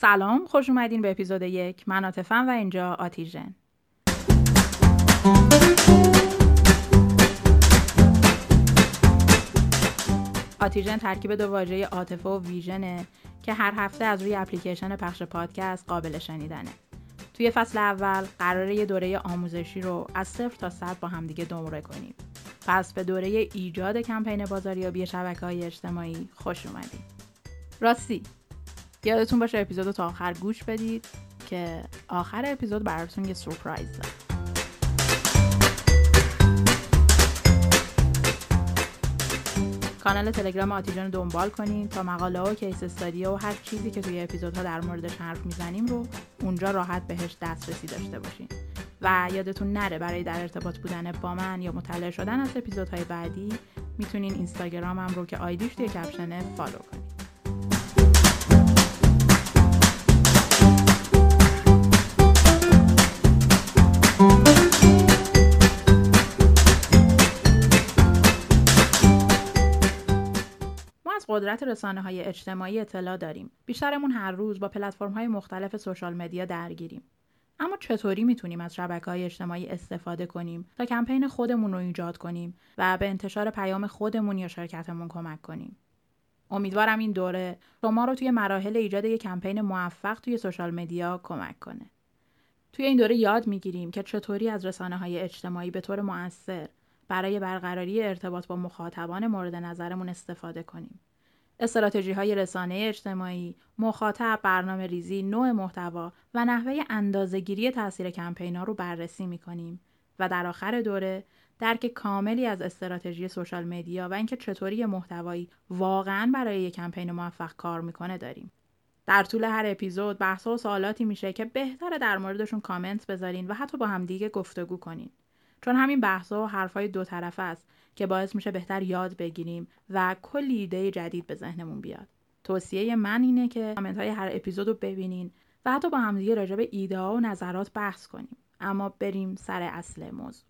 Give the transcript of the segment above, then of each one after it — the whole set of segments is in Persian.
سلام خوش اومدین به اپیزود یک. من آتفم و اینجا آتیژن آتیژن ترکیب دو واژه عاطفه و ویژنه که هر هفته از روی اپلیکیشن پخش پادکست قابل شنیدنه. توی فصل اول قراره یه دوره آموزشی رو از صفر تا صد با همدیگه دمره کنیم. پس به دوره ایجاد کمپین بازاریابی شبکه های اجتماعی خوش اومدید راستی یادتون باشه اپیزود تا آخر گوش بدید که آخر اپیزود براتون یه سورپرایز دارم. کانال تلگرام آتیجان رو دنبال کنید تا مقاله و کیس استادی و هر چیزی که توی اپیزودها در موردش حرف می‌زنیم رو اونجا راحت بهش دسترسی داشته باشین. و یادتون نره برای در ارتباط بودن با من یا مطلع شدن از اپیزودهای بعدی می‌تونین اینستاگرامم رو که آیدیش توی کپشنه فالو کنید قدرت رسانه های اجتماعی اطلاع داریم. بیشترمون هر روز با پلتفرم های مختلف سوشال مدیا درگیریم. اما چطوری می‌تونیم از شبکه های اجتماعی استفاده کنیم تا کمپین خودمون رو ایجاد کنیم و به انتشار پیام خودمون یا شرکتمون کمک کنیم؟ امیدوارم این دوره شما رو توی مراحل ایجاد یک کمپین موفق توی سوشال مدیا کمک کنه. توی این دوره یاد می‌گیریم که چطوری از رسانه های اجتماعی به طور مؤثر برای برقراری ارتباط با مخاطبان مورد نظرمون استفاده کنیم. استراتژی های رسانه اجتماعی، مخاطب، برنامه ریزی، نوع محتوا و نحوه اندازهگیری تاثیر کمپینا رو بررسی می کنیم و در آخر دوره درک کاملی از استراتژی سوشال مدیا و اینکه چطوری محتوایی واقعا برای یک کمپین موفق کار می‌کنه داریم. در طول هر اپیزود بحث و سوالاتی میشه که بهتره در موردشون کامنت بذارین و حتی با همدیگه گفتگو کنین. چون همین بحث و حرفای دو طرفه است که باعث میشه بهتر یاد بگیریم و کلی ایده جدید به ذهنمون بیاد. توصیه من اینه که کامنت های هر اپیزود رو ببینین و حتی با همدیگه راجع به ایده ها و نظرات بحث کنیم. اما بریم سر اصل موضوع.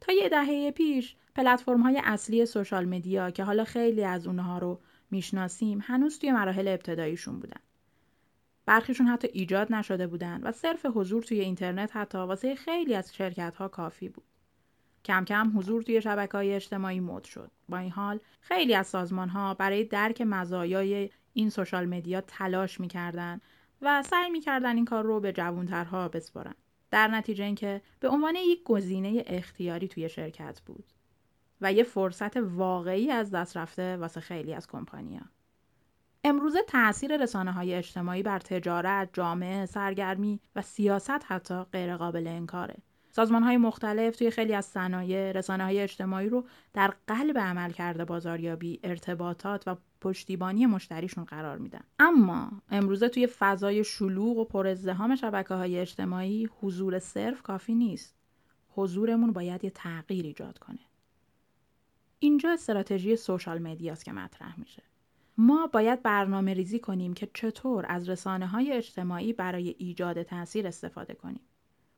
تا یه دهه پیش پلتفرم های اصلی سوشال مدیا که حالا خیلی از اونها رو می‌شناسیم هنوز توی مراحل ابتداییشون بودن برخیشون حتی ایجاد نشده بودن و صرف حضور توی اینترنت حتی واسه خیلی از شرکت ها کافی بود. کم کم حضور توی شبکه های اجتماعی مد شد. با این حال خیلی از سازمان ها برای درک مزایای این سوشال مدیا تلاش می‌کردن و سعی می‌کردن این کار رو به جوانترها بسپارن. در نتیجه اینکه به عنوان یک گزینه اختیاری توی شرکت بود و یه فرصت واقعی از دست رفته واسه خیلی از کمپانیا. امروزه تاثیر رسانه های اجتماعی بر تجارت، جامعه، سرگرمی و سیاست حتی غیرقابل انکاره. سازمان های مختلف توی خیلی از صنایع رسانه های اجتماعی رو در قلب عمل کرده بازاریابی، ارتباطات و پشتیبانی مشتریشون قرار میدن. اما امروزه توی فضای شلوغ و پر ازدهام شبکه های اجتماعی حضور صرف کافی نیست. حضورمون باید یه تغییر ایجاد کنه. اینجا استراتژی سوشال مدیاست که مطرح میشه. ما باید برنامه ریزی کنیم که چطور از رسانه های اجتماعی برای ایجاد تاثیر استفاده کنیم.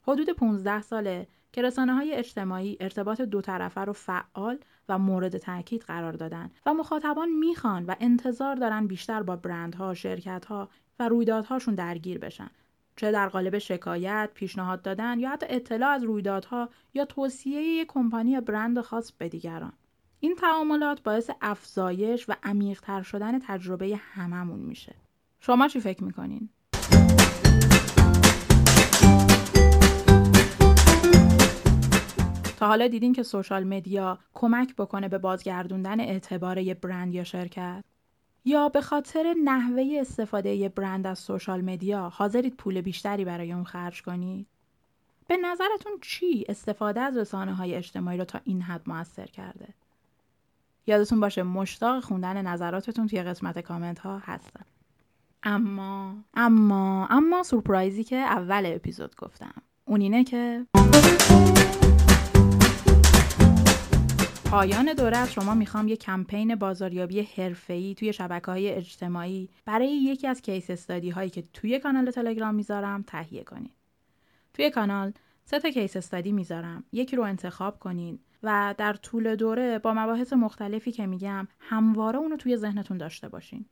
حدود 15 ساله که رسانه های اجتماعی ارتباط دو طرفه رو فعال و مورد تاکید قرار دادن و مخاطبان می‌خوان و انتظار دارن بیشتر با برندها، شرکتها و رویدادهاشون درگیر بشن. چه در قالب شکایت، پیشنهاد دادن یا حتی اطلاع از رویدادها یا توصیه یک کمپانی یا برند خاص به دیگران. این تعاملات باعث افزایش و عمیقتر شدن تجربه هممون میشه. شما چی فکر می‌کنین؟ تا حالا دیدین که سوشال مدیا کمک بکنه به بازگردوندن اعتبار یه برند یا شرکت؟ یا به خاطر نحوه استفاده یه برند از سوشال مدیا حاضرید پول بیشتری برای اون خرج کنید؟ به نظرتون چی استفاده از رسانه های اجتماعی رو تا این حد موثر کرده؟ یادتون باشه مشتاق خوندن نظراتتون توی قسمت کامنت ها هستم اما اما اما سورپرایزی که اول اپیزود گفتم اون اینه که پایان دوره از شما می‌خوام یه کمپین بازاریابی حرفه‌ای توی شبکه های اجتماعی برای یکی از کیس استادی هایی که توی کانال تلگرام می‌ذارم تهیه کنید. توی کانال سه تا کیس استادی می‌ذارم. یکی رو انتخاب کنین و در طول دوره با مباحث مختلفی که میگم همواره اونو توی ذهنتون داشته باشین.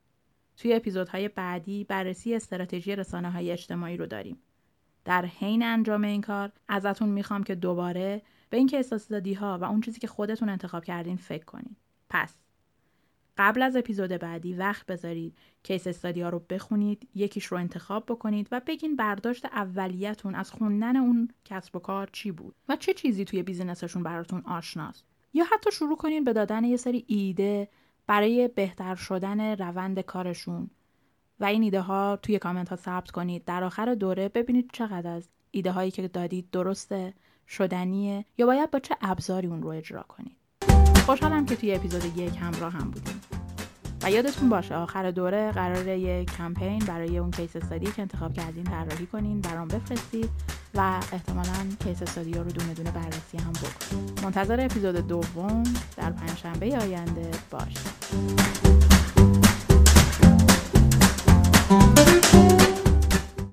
توی اپیزودهای بعدی بررسی استراتژی رسانه های اجتماعی رو داریم. در حین انجام این کار ازتون می‌خوام که دوباره به این case ها و اون چیزی که خودتون انتخاب کردین فکر کنید. پس قبل از اپیزود بعدی وقت بذارید case study ها رو بخونید یکیش رو انتخاب بکنید و بگین برداشت اولیتون از خوندن اون کسب و کار چی بود و چه چیزی توی business شون براتون آشناست. یا حتی شروع کنید به دادن یه سری ایده برای بهتر شدن روند کارشون. و این ایده ها توی کامنت ها ثبت کنید. در آخر دوره ببینید چقدر از ایده هایی که دادید درسته شدنیه یا باید با چه ابزاری اون رو اجرا کنید. خوشحالم که توی اپیزود یک همراه هم بودیم. و یادتون باشه آخر دوره قرار یک کمپین برای اون کیس استادی که انتخاب کردین طراحی کنین برام بفرستید و احتمالا کیس استادی رو دونه دونه بررسی هم بکنید منتظر اپیزود دوم در پنجشنبه آینده باشید.